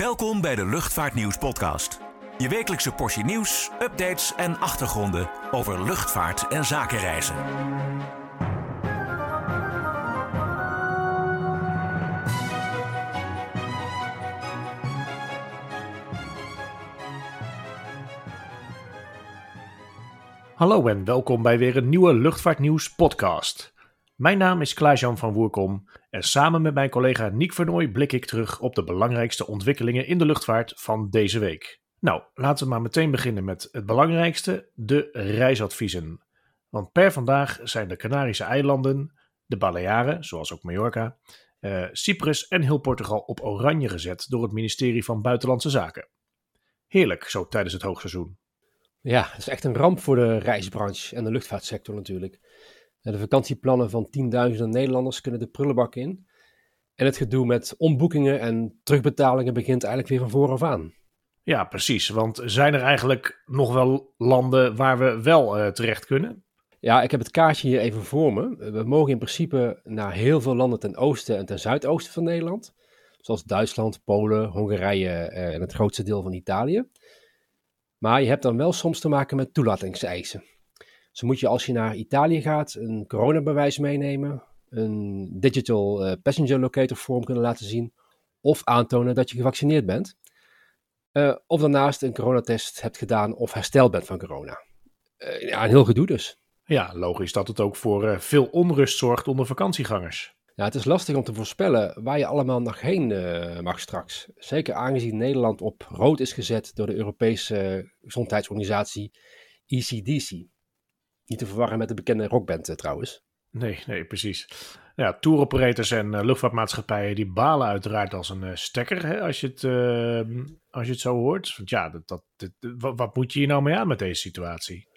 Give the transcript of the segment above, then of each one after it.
Welkom bij de Luchtvaartnieuws podcast. Je wekelijkse portie nieuws, updates en achtergronden over luchtvaart en zakenreizen. Hallo en welkom bij weer een nieuwe Luchtvaartnieuws podcast. Mijn naam is Klaas-Jan van Woerkom en samen met mijn collega Niek Vernooy blik ik terug op de belangrijkste ontwikkelingen in de luchtvaart van deze week. Nou, laten we maar meteen beginnen met het belangrijkste, de reisadviezen. Want per vandaag zijn de Canarische eilanden, de Balearen, zoals ook Mallorca, eh, Cyprus en heel Portugal op oranje gezet door het ministerie van Buitenlandse Zaken. Heerlijk, zo tijdens het hoogseizoen. Ja, het is echt een ramp voor de reisbranche en de luchtvaartsector natuurlijk. De vakantieplannen van tienduizenden Nederlanders kunnen de prullenbak in. En het gedoe met omboekingen en terugbetalingen begint eigenlijk weer van vooraf aan. Ja, precies. Want zijn er eigenlijk nog wel landen waar we wel uh, terecht kunnen? Ja, ik heb het kaartje hier even voor me. We mogen in principe naar heel veel landen ten oosten en ten zuidoosten van Nederland. Zoals Duitsland, Polen, Hongarije uh, en het grootste deel van Italië. Maar je hebt dan wel soms te maken met toelatingseisen. Zo moet je als je naar Italië gaat een coronabewijs meenemen, een digital uh, passenger locator form kunnen laten zien of aantonen dat je gevaccineerd bent. Uh, of daarnaast een coronatest hebt gedaan of hersteld bent van corona. Uh, ja, een heel gedoe dus. Ja, logisch dat het ook voor veel onrust zorgt onder vakantiegangers. Ja, het is lastig om te voorspellen waar je allemaal nog heen mag straks. Zeker aangezien Nederland op rood is gezet door de Europese gezondheidsorganisatie ECDC. Niet te verwarren met de bekende rockband eh, trouwens. Nee, nee, precies. Ja, touroperators en uh, luchtvaartmaatschappijen die balen uiteraard als een uh, stekker hè, als, je het, uh, als je het zo hoort. Want ja, dat, dat, wat, wat, moet je hier nou mee aan met deze situatie?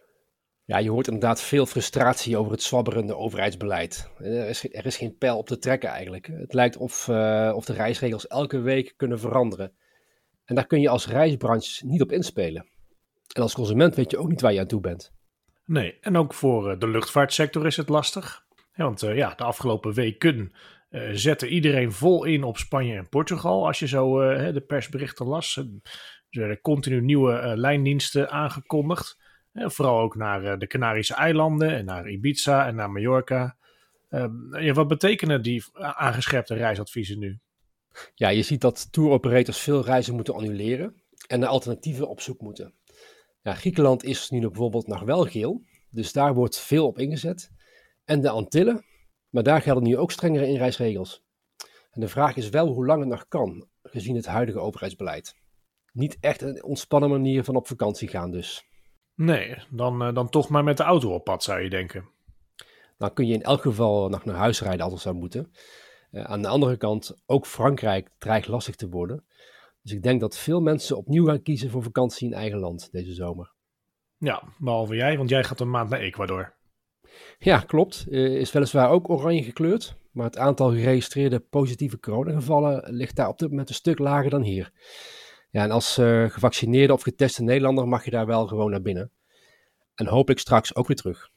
Ja, je hoort inderdaad veel frustratie over het zwabberende overheidsbeleid. Er is, er is geen pijl op te trekken eigenlijk. Het lijkt of, of de reisregels elke week kunnen veranderen. En daar kun je als reisbranche niet op inspelen. En als consument weet je ook niet waar je aan toe bent. Nee, en ook voor eh, de luchtvaartsector is het lastig. Want uh, ja, de afgelopen weken uh, zette iedereen vol in op Spanje en Portugal. Als je zo de persberichten las. Er werden continu nieuwe lijndiensten aangekondigd. vooral ook naar de Canarische eilanden en naar Ibiza en naar Mallorca. Ehm, ja, wat betekenen die aangescherpte reisadviezen nu? Ja, je ziet dat touroperators veel reizen moeten annuleren en naar alternatieven op zoek moeten. Ja, Griekenland is nu bijvoorbeeld nog wel geel, dus daar wordt veel op ingezet. En de Antillen, maar daar gelden nu ook strengere inreisregels. En de vraag is wel hoe lang het nog kan, gezien het huidige overheidsbeleid. Niet echt een ontspannen manier van op vakantie gaan dus. Nee, dan, uh, dan toch maar met de auto op pad zou je denken. Dan kun je in elk geval nog naar huis rijden als het zou moeten. Uh, aan de andere kant, ook Frankrijk dreigt lastig te worden. Dus ik denk dat veel mensen opnieuw gaan kiezen voor vakantie in eigen land deze zomer. Ja, behalve jij, want jij gaat een maand naar Ecuador. Ja, klopt. Is weliswaar ook oranje gekleurd, maar het aantal geregistreerde positieve coronagevallen ligt daar op dit moment een stuk lager dan hier. Ja, en als uh, gevaccineerde of geteste Nederlander mag je daar wel gewoon naar binnen. En hopelijk straks ook weer terug.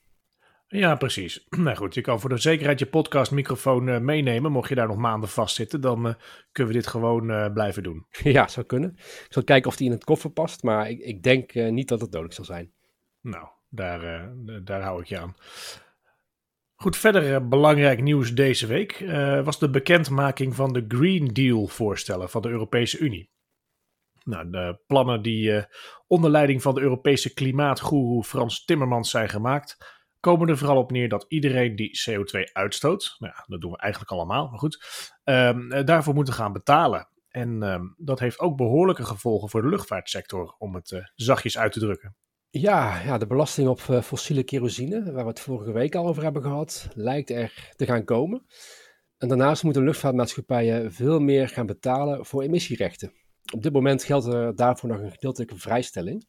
Ja, precies. Nou goed, je kan voor de zekerheid je podcastmicrofoon uh, meenemen. Mocht je daar nog maanden vastzitten, dan uh, kunnen we dit gewoon uh, blijven doen. Ja, zou kunnen. Ik zal kijken of die in het koffer past, maar ik, ik denk niet dat het nodig zal zijn. Nou, daar, daar hou ik je aan. Goed, verder belangrijk nieuws deze week was de bekendmaking van de Green Deal voorstellen van de Europese Unie. Nou, de plannen die onder leiding van de Europese klimaatgoeroe Frans Timmermans zijn gemaakt komen er vooral op neer dat iedereen die CO2 uitstoot, nou ja, dat doen we eigenlijk allemaal, maar goed, um, daarvoor moeten gaan betalen. En um, dat heeft ook behoorlijke gevolgen voor de luchtvaartsector, om het uh, zachtjes uit te drukken. Ja, ja, de belasting op uh, fossiele kerosine, waar we het vorige week al over hebben gehad, lijkt er te gaan komen. En daarnaast moeten luchtvaartmaatschappijen veel meer gaan betalen voor emissierechten. Op dit moment geldt er daarvoor nog een gedeeltelijke vrijstelling.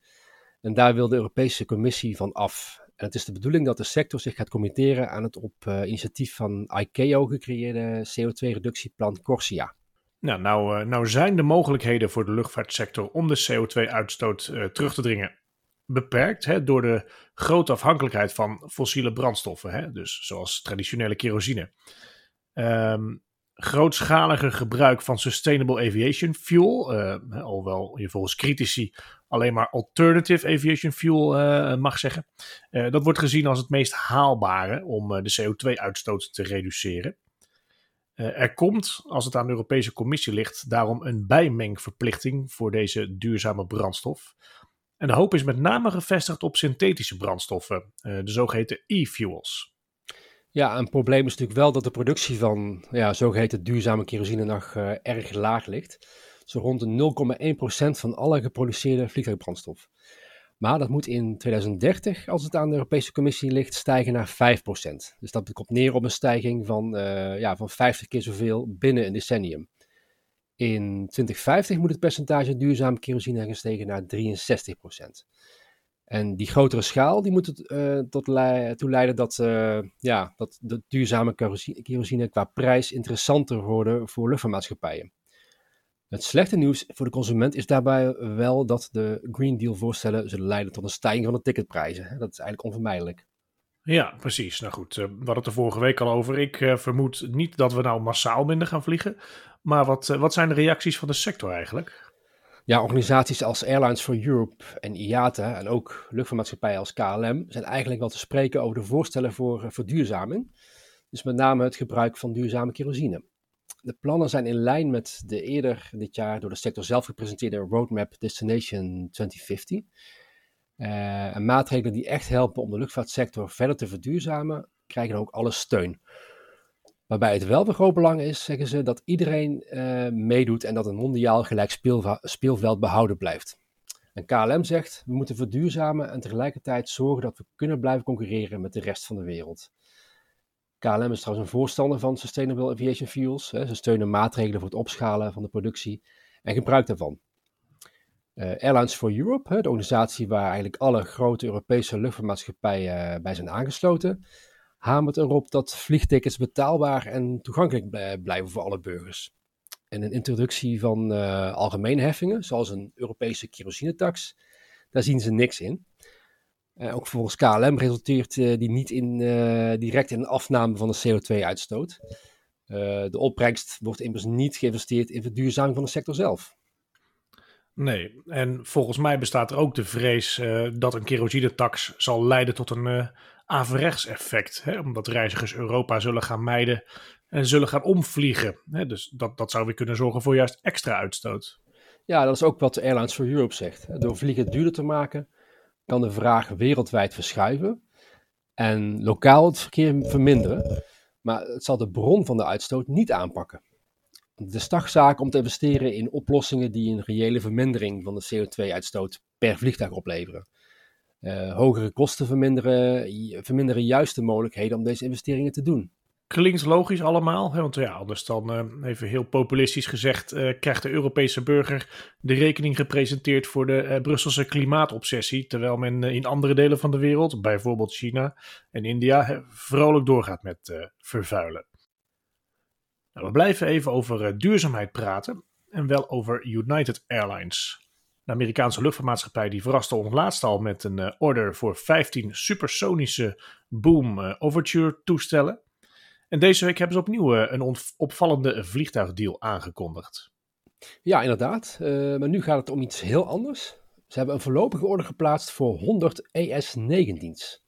En daar wil de Europese Commissie van af. En het is de bedoeling dat de sector zich gaat committeren aan het op uh, initiatief van ICAO gecreëerde CO2-reductieplan Corsia. Nou, nou, uh, nou zijn de mogelijkheden voor de luchtvaartsector om de CO2-uitstoot uh, eh, terug te dringen beperkt hè, door de grote afhankelijkheid van fossiele brandstoffen, hè, dus zoals traditionele kerosine. Um, grootschaliger gebruik van Sustainable Aviation Fuel, uh, alhoewel je volgens critici alleen maar Alternative Aviation Fuel uh, mag zeggen, uh, dat wordt gezien als het meest haalbare om de CO2-uitstoot te reduceren. er komt, als het aan de Europese Commissie ligt, daarom een bijmengverplichting voor deze duurzame brandstof. En de hoop is met name gevestigd op synthetische brandstoffen, de zogeheten e-fuels. Ja, een probleem is natuurlijk wel dat de productie van ja, zogeheten duurzame kerosine nog uh, erg laag ligt. Zo rond de 0,1% van alle geproduceerde vliegtuigbrandstof. Maar dat moet in 2030, als het aan de Europese Commissie ligt, stijgen naar 5%. Dus dat komt neer op een stijging van, uh, ja, van 50 keer zoveel binnen een decennium. In 2050 moet het percentage duurzame kerosine gestegen naar 63%. En die grotere schaal die moet uh, tot toe leiden dat, uh, ja, dat de duurzame kerosine qua prijs interessanter worden voor luchtvaartmaatschappijen. Het slechte nieuws voor de consument is daarbij wel dat de Green Deal voorstellen zullen leiden tot een stijging van de ticketprijzen. Dat is eigenlijk onvermijdelijk. Ja, precies. Nou goed, uh, we hadden het er vorige week al over. Ik vermoed niet dat we nou massaal minder gaan vliegen. Maar wat, wat zijn de reacties van de sector eigenlijk? Ja, organisaties als Airlines for Europe en IATA en ook luchtvaartmaatschappijen als KLM zijn eigenlijk wel te spreken over de voorstellen voor eh, verduurzaming. Dus met name het gebruik van duurzame kerosine. De plannen zijn in lijn met de eerder dit jaar door de sector zelf gepresenteerde Roadmap Destination 2050. Uh, en maatregelen die echt helpen om de luchtvaartsector verder te verduurzamen, krijgen ook alle steun. Waarbij het wel van groot belang is, zeggen ze, dat iedereen uh, meedoet en dat een mondiaal gelijk speelveld behouden blijft. En KLM zegt, we moeten verduurzamen en tegelijkertijd zorgen dat we kunnen blijven concurreren met de rest van de wereld. KLM is trouwens een voorstander van Sustainable Aviation Fuels. Hè. Ze steunen maatregelen voor het opschalen van de productie en gebruik daarvan. Uh, Airlines for Europe, de organisatie waar eigenlijk alle grote Europese luchtvaartmaatschappijen uh, bij zijn aangesloten, hamert erop dat vliegtickets betaalbaar en toegankelijk blijven voor alle burgers. En een introductie van uh, algemene heffingen, zoals een Europese kerosinetax, daar zien ze niks in. Uh, ook volgens KLM resulteert uh, die niet in, direct in een afname van de CO2-uitstoot. de opbrengst wordt immers niet geïnvesteerd in verduurzaming van de sector zelf. Nee, en volgens mij bestaat er ook de vrees dat een kerosinetax zal leiden tot een averechts effect. Hè, omdat reizigers Europa zullen gaan mijden en zullen gaan omvliegen. Hè, dus dat, dat zou weer kunnen zorgen voor juist extra uitstoot. Ja, dat is ook wat Airlines for Europe zegt. Door vliegen duurder te maken, kan de vraag wereldwijd verschuiven en lokaal het verkeer verminderen. Maar het zal de bron van de uitstoot niet aanpakken. De stagzaak om te investeren in oplossingen die een reële vermindering van de CO2-uitstoot per vliegtuig opleveren. Uh, hogere kosten verminderen, verminderen juist de mogelijkheden om deze investeringen te doen. Klinkt logisch allemaal, hè? want ja, anders dan uh, even heel populistisch gezegd, uh, krijgt de Europese burger de rekening gepresenteerd voor de Brusselse klimaatobsessie, terwijl men in andere delen van de wereld, bijvoorbeeld China en India, vrolijk doorgaat met vervuilen. Nou, we blijven even over duurzaamheid praten en wel over United Airlines. De Amerikaanse luchtvaartmaatschappij die verraste ons laatst al met een uh, order voor 15 supersonische Boom uh, Overture toestellen. En deze week hebben ze opnieuw uh, een opvallende vliegtuigdeal aangekondigd. Ja, inderdaad. maar nu gaat het om iets heel anders. Ze hebben een voorlopige order geplaatst voor 100 ES-19's.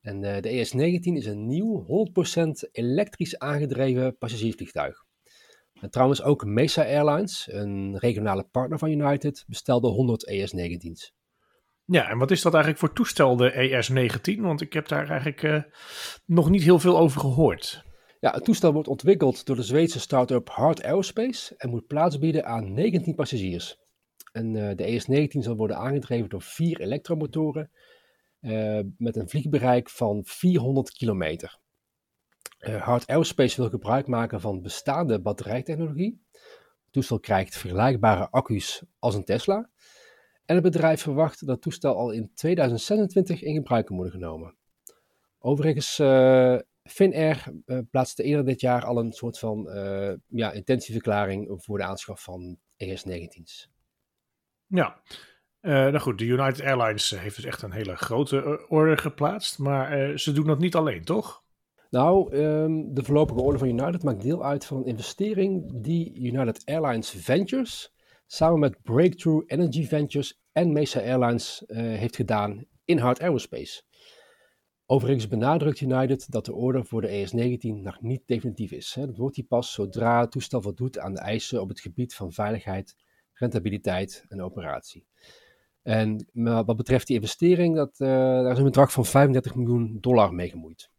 En de ES-19 is een nieuw 100% elektrisch aangedreven passagiersvliegtuig. En trouwens ook Mesa Airlines, een regionale partner van United, bestelde 100 ES-19's. Ja, en wat is dat eigenlijk voor toestel, de ES-19? Want ik heb daar eigenlijk uh, nog niet heel veel over gehoord. Ja, het toestel wordt ontwikkeld door de Zweedse start-up Hard Aerospace en moet plaats bieden aan 19 passagiers. En uh, de ES-19 zal worden aangedreven door vier elektromotoren uh, met een vliegbereik van 400 kilometer. Uh, Hard Aerospace wil gebruik maken van bestaande batterijtechnologie. Het toestel krijgt vergelijkbare accu's als een Tesla. En het bedrijf verwacht dat het toestel al in 2026 in gebruik kan worden genomen. Overigens, uh, Finnair uh, plaatste eerder dit jaar al een soort van ja, intentieverklaring voor de aanschaf van ES-19's. Ja, nou goed, de United Airlines heeft dus echt een hele grote order geplaatst. Maar ze doen dat niet alleen, toch? Nou, ehm, de voorlopige orde van United maakt deel uit van een investering die United Airlines Ventures samen met Breakthrough Energy Ventures en Mesa Airlines uh, heeft gedaan in Hard Aerospace. Overigens benadrukt United dat de order voor de ES-19 nog niet definitief is. Dat wordt die pas zodra het toestel voldoet aan de eisen op het gebied van veiligheid, rentabiliteit en operatie. En wat betreft die investering, dat, uh, daar is een bedrag van 35 miljoen dollar mee gemoeid.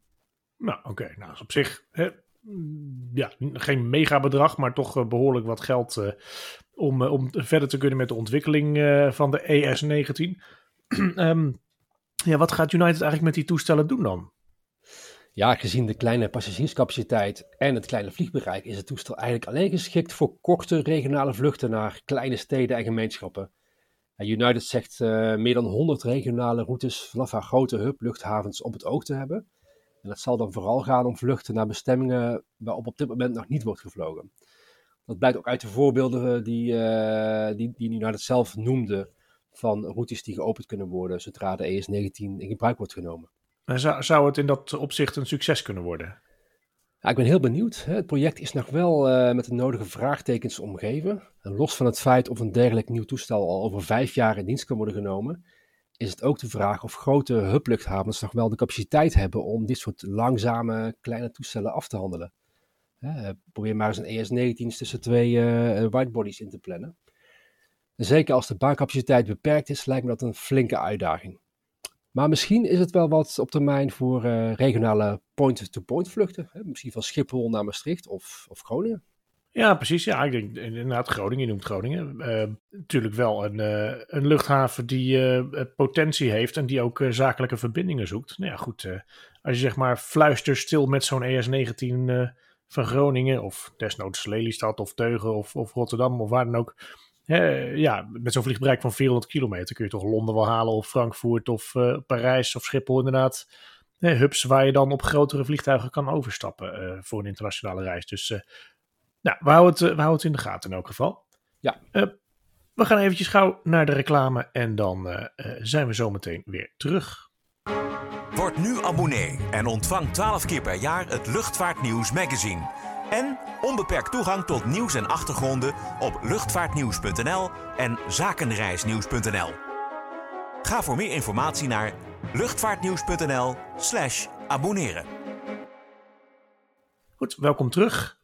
Nou, oké. Nou, is op zich hè, ja, geen megabedrag, maar toch uh, behoorlijk wat geld uh, om, om verder te kunnen met de ontwikkeling van de ES-19. um, Ja, wat gaat United eigenlijk met die toestellen doen dan? Ja, gezien de kleine passagierscapaciteit en het kleine vliegbereik is het toestel eigenlijk alleen geschikt voor korte regionale vluchten naar kleine steden en gemeenschappen. United zegt meer dan 100 regionale routes vanaf haar grote hub luchthavens op het oog te hebben. En dat zal dan vooral gaan om vluchten naar bestemmingen waarop op dit moment nog niet wordt gevlogen. Dat blijkt ook uit de voorbeelden die, uh, die, die United zelf noemde van routes die geopend kunnen worden zodra de ES19 in gebruik wordt genomen. En zou, zou het in dat opzicht een succes kunnen worden? Ja, ik ben heel benieuwd. Het project is nog wel uh, met de nodige vraagtekens omgeven. En los van het feit of een dergelijk nieuw toestel al over vijf jaar in dienst kan worden genomen, is het ook de vraag of grote hubluchthavens nog wel de capaciteit hebben om dit soort langzame kleine toestellen af te handelen. probeer maar eens een ES19 tussen twee uh, whitebodies in te plannen. Zeker als de baancapaciteit beperkt is, lijkt me dat een flinke uitdaging. Maar misschien is het wel wat op termijn voor regionale point-to-point vluchten. Hè? Misschien van Schiphol naar Maastricht of, of Groningen. Ja, precies. Ja, ik denk inderdaad Groningen, je noemt Groningen. Uh, natuurlijk wel een, uh, een luchthaven die potentie heeft en die ook zakelijke verbindingen zoekt. Nou ja, goed. als je zeg maar fluisterstil met zo'n ES-19 van Groningen of desnoods Lelystad of Teugen of, of Rotterdam of waar dan ook ja, met zo'n vliegbereik van 400 kilometer kun je toch Londen wel halen of Frankfurt of Parijs of Schiphol inderdaad. hubs waar je dan op grotere vliegtuigen kan overstappen voor een internationale reis. Dus nou, we houden, het, we houden het in de gaten in elk geval. Ja. we gaan eventjes gauw naar de reclame en dan zijn we zometeen weer terug. Word nu abonnee en ontvang 12 keer per jaar het Luchtvaartnieuws magazine en onbeperkt toegang tot nieuws en achtergronden op luchtvaartnieuws.nl en zakenreisnieuws.nl. Ga voor meer informatie naar luchtvaartnieuws.nl/slash abonneren. Goed, welkom terug.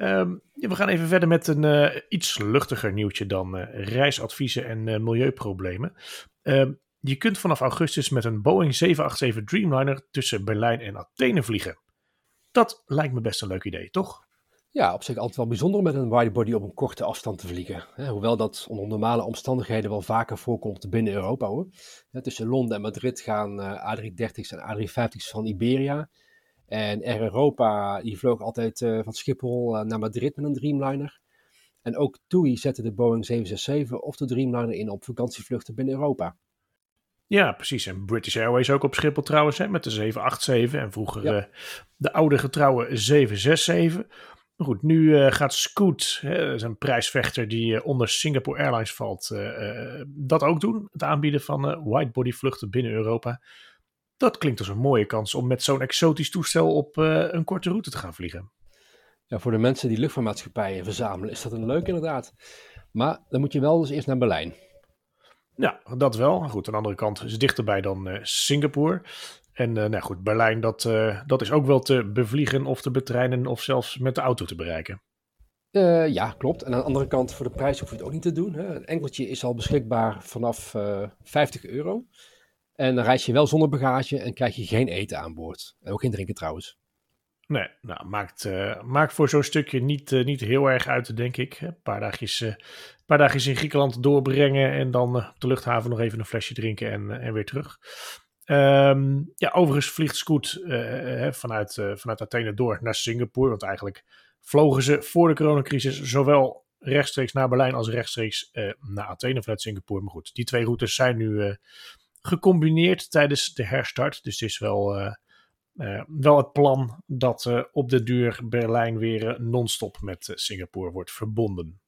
Um, we gaan even verder met een uh, iets luchtiger nieuwtje dan uh, reisadviezen en uh, milieuproblemen. Ehm, je kunt vanaf augustus met een Boeing 787 Dreamliner tussen Berlijn en Athene vliegen. Dat lijkt me best een leuk idee, toch? Ja, op zich altijd wel bijzonder met een widebody op een korte afstand te vliegen. hoewel dat onder normale omstandigheden wel vaker voorkomt binnen Europa hoor. tussen Londen en Madrid gaan uh, A330's en A350's van Iberia. En Air Europa die vloog altijd uh, van Schiphol uh, naar Madrid met een Dreamliner. En ook TUI zette de Boeing 767 of de Dreamliner in op vakantievluchten binnen Europa. Ja, precies. En British Airways ook op Schiphol trouwens, hè, met de 787 en vroeger ja. uh, de oude getrouwe 767. Maar goed, nu uh, gaat Scoot, hè, is een prijsvechter die uh, onder Singapore Airlines valt, dat ook doen. Het aanbieden van widebody vluchten binnen Europa. Dat klinkt als een mooie kans om met zo'n exotisch toestel op een korte route te gaan vliegen. Ja, voor de mensen die luchtvaartmaatschappijen verzamelen is dat een leuk inderdaad. Maar dan moet je wel dus eerst naar Berlijn. Ja, dat wel. Goed, aan de andere kant is het dichterbij dan uh, Singapore. En uh, nou goed, Berlijn, dat, uh, dat is ook wel te bevliegen of te betreinen of zelfs met de auto te bereiken. ja, klopt. En aan de andere kant, voor de prijs hoef je het ook niet te doen. Hè. Een enkeltje is al beschikbaar vanaf 50 euro. En dan reis je wel zonder bagage en krijg je geen eten aan boord. En ook geen drinken trouwens. Nee, nou, maakt, uh, maakt voor zo'n stukje niet, uh, niet heel erg uit, denk ik. Een paar dagjes, uh, paar dagjes in Griekenland doorbrengen en dan op de luchthaven nog even een flesje drinken en, en weer terug. Um, ja, overigens vliegt Scoot vanuit, vanuit Athene door naar Singapore. Want eigenlijk vlogen ze voor de coronacrisis zowel rechtstreeks naar Berlijn als rechtstreeks naar Athene vanuit Singapore. Maar goed, die twee routes zijn nu gecombineerd tijdens de herstart. Dus het is wel uh, wel het plan dat uh, op de duur Berlijn weer non-stop met Singapore wordt verbonden.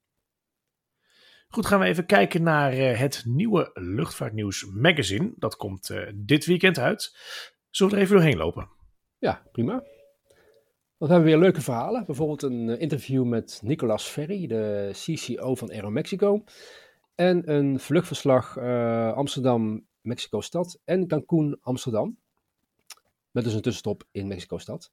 Goed, gaan we even kijken naar het nieuwe Luchtvaartnieuws magazine. Dat komt dit weekend uit. Zullen we er even doorheen lopen? Ja, prima. we hebben weer leuke verhalen. Bijvoorbeeld een eh, interview met Nicolas Ferry, de CCO van Aeromexico. En een vluchtverslag uh, Amsterdam, Mexico-stad en Cancún, Amsterdam. Met dus een tussenstop in Mexico-stad.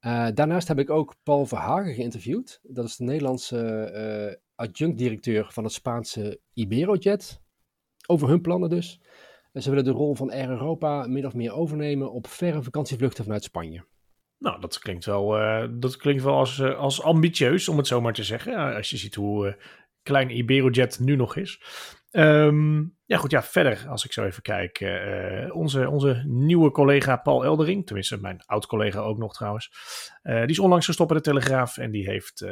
Uh, daarnaast heb ik ook Paul Verhagen geïnterviewd. Dat is de Nederlandse uh, adjunct-directeur van het Spaanse Iberojet. Over hun plannen dus. Ze willen de rol van Air Europa min of meer overnemen op verre vakantievluchten vanuit Spanje. Nou, dat klinkt wel, uh, dat klinkt wel als, als ambitieus, om het zo maar te zeggen. als je ziet hoe klein Iberojet nu nog is. Um, ja, goed, ja, verder, als ik zo even kijk. Uh, onze, onze nieuwe collega Paul Eldering, tenminste mijn oud-collega ook nog trouwens, uh, die is onlangs gestopt bij de Telegraaf en die heeft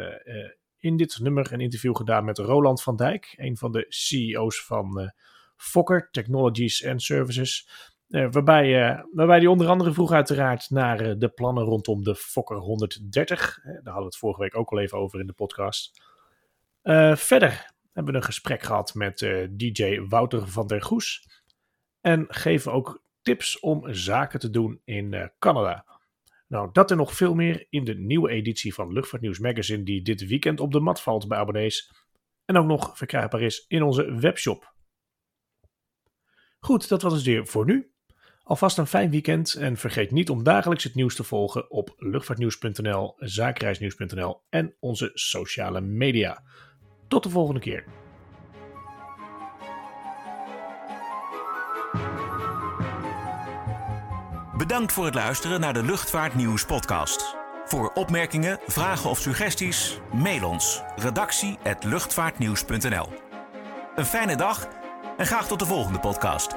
in dit nummer een interview gedaan met Roland van Dijk, een van de CEO's van Fokker Technologies and Services. waarbij, waarbij die onder andere vroeg uiteraard naar de plannen rondom de Fokker 130. daar hadden we het vorige week ook al even over in de podcast. verder hebben we een gesprek gehad met uh, DJ Wouter van der Goes. En geven ook tips om zaken te doen in uh, Canada. Nou, dat en nog veel meer in de nieuwe editie van Luchtvaartnieuws Magazine, die dit weekend op de mat valt bij abonnees. En ook nog verkrijgbaar is in onze webshop. Goed, dat was het weer voor nu. Alvast een fijn weekend en vergeet niet om dagelijks het nieuws te volgen op luchtvaartnieuws.nl, zakenreisnieuws.nl en onze sociale media. Tot de volgende keer. Bedankt voor het luisteren naar de Luchtvaartnieuws podcast. Voor opmerkingen, vragen of suggesties, mail ons redactie@luchtvaartnieuws.nl. Een fijne dag en graag tot de volgende podcast.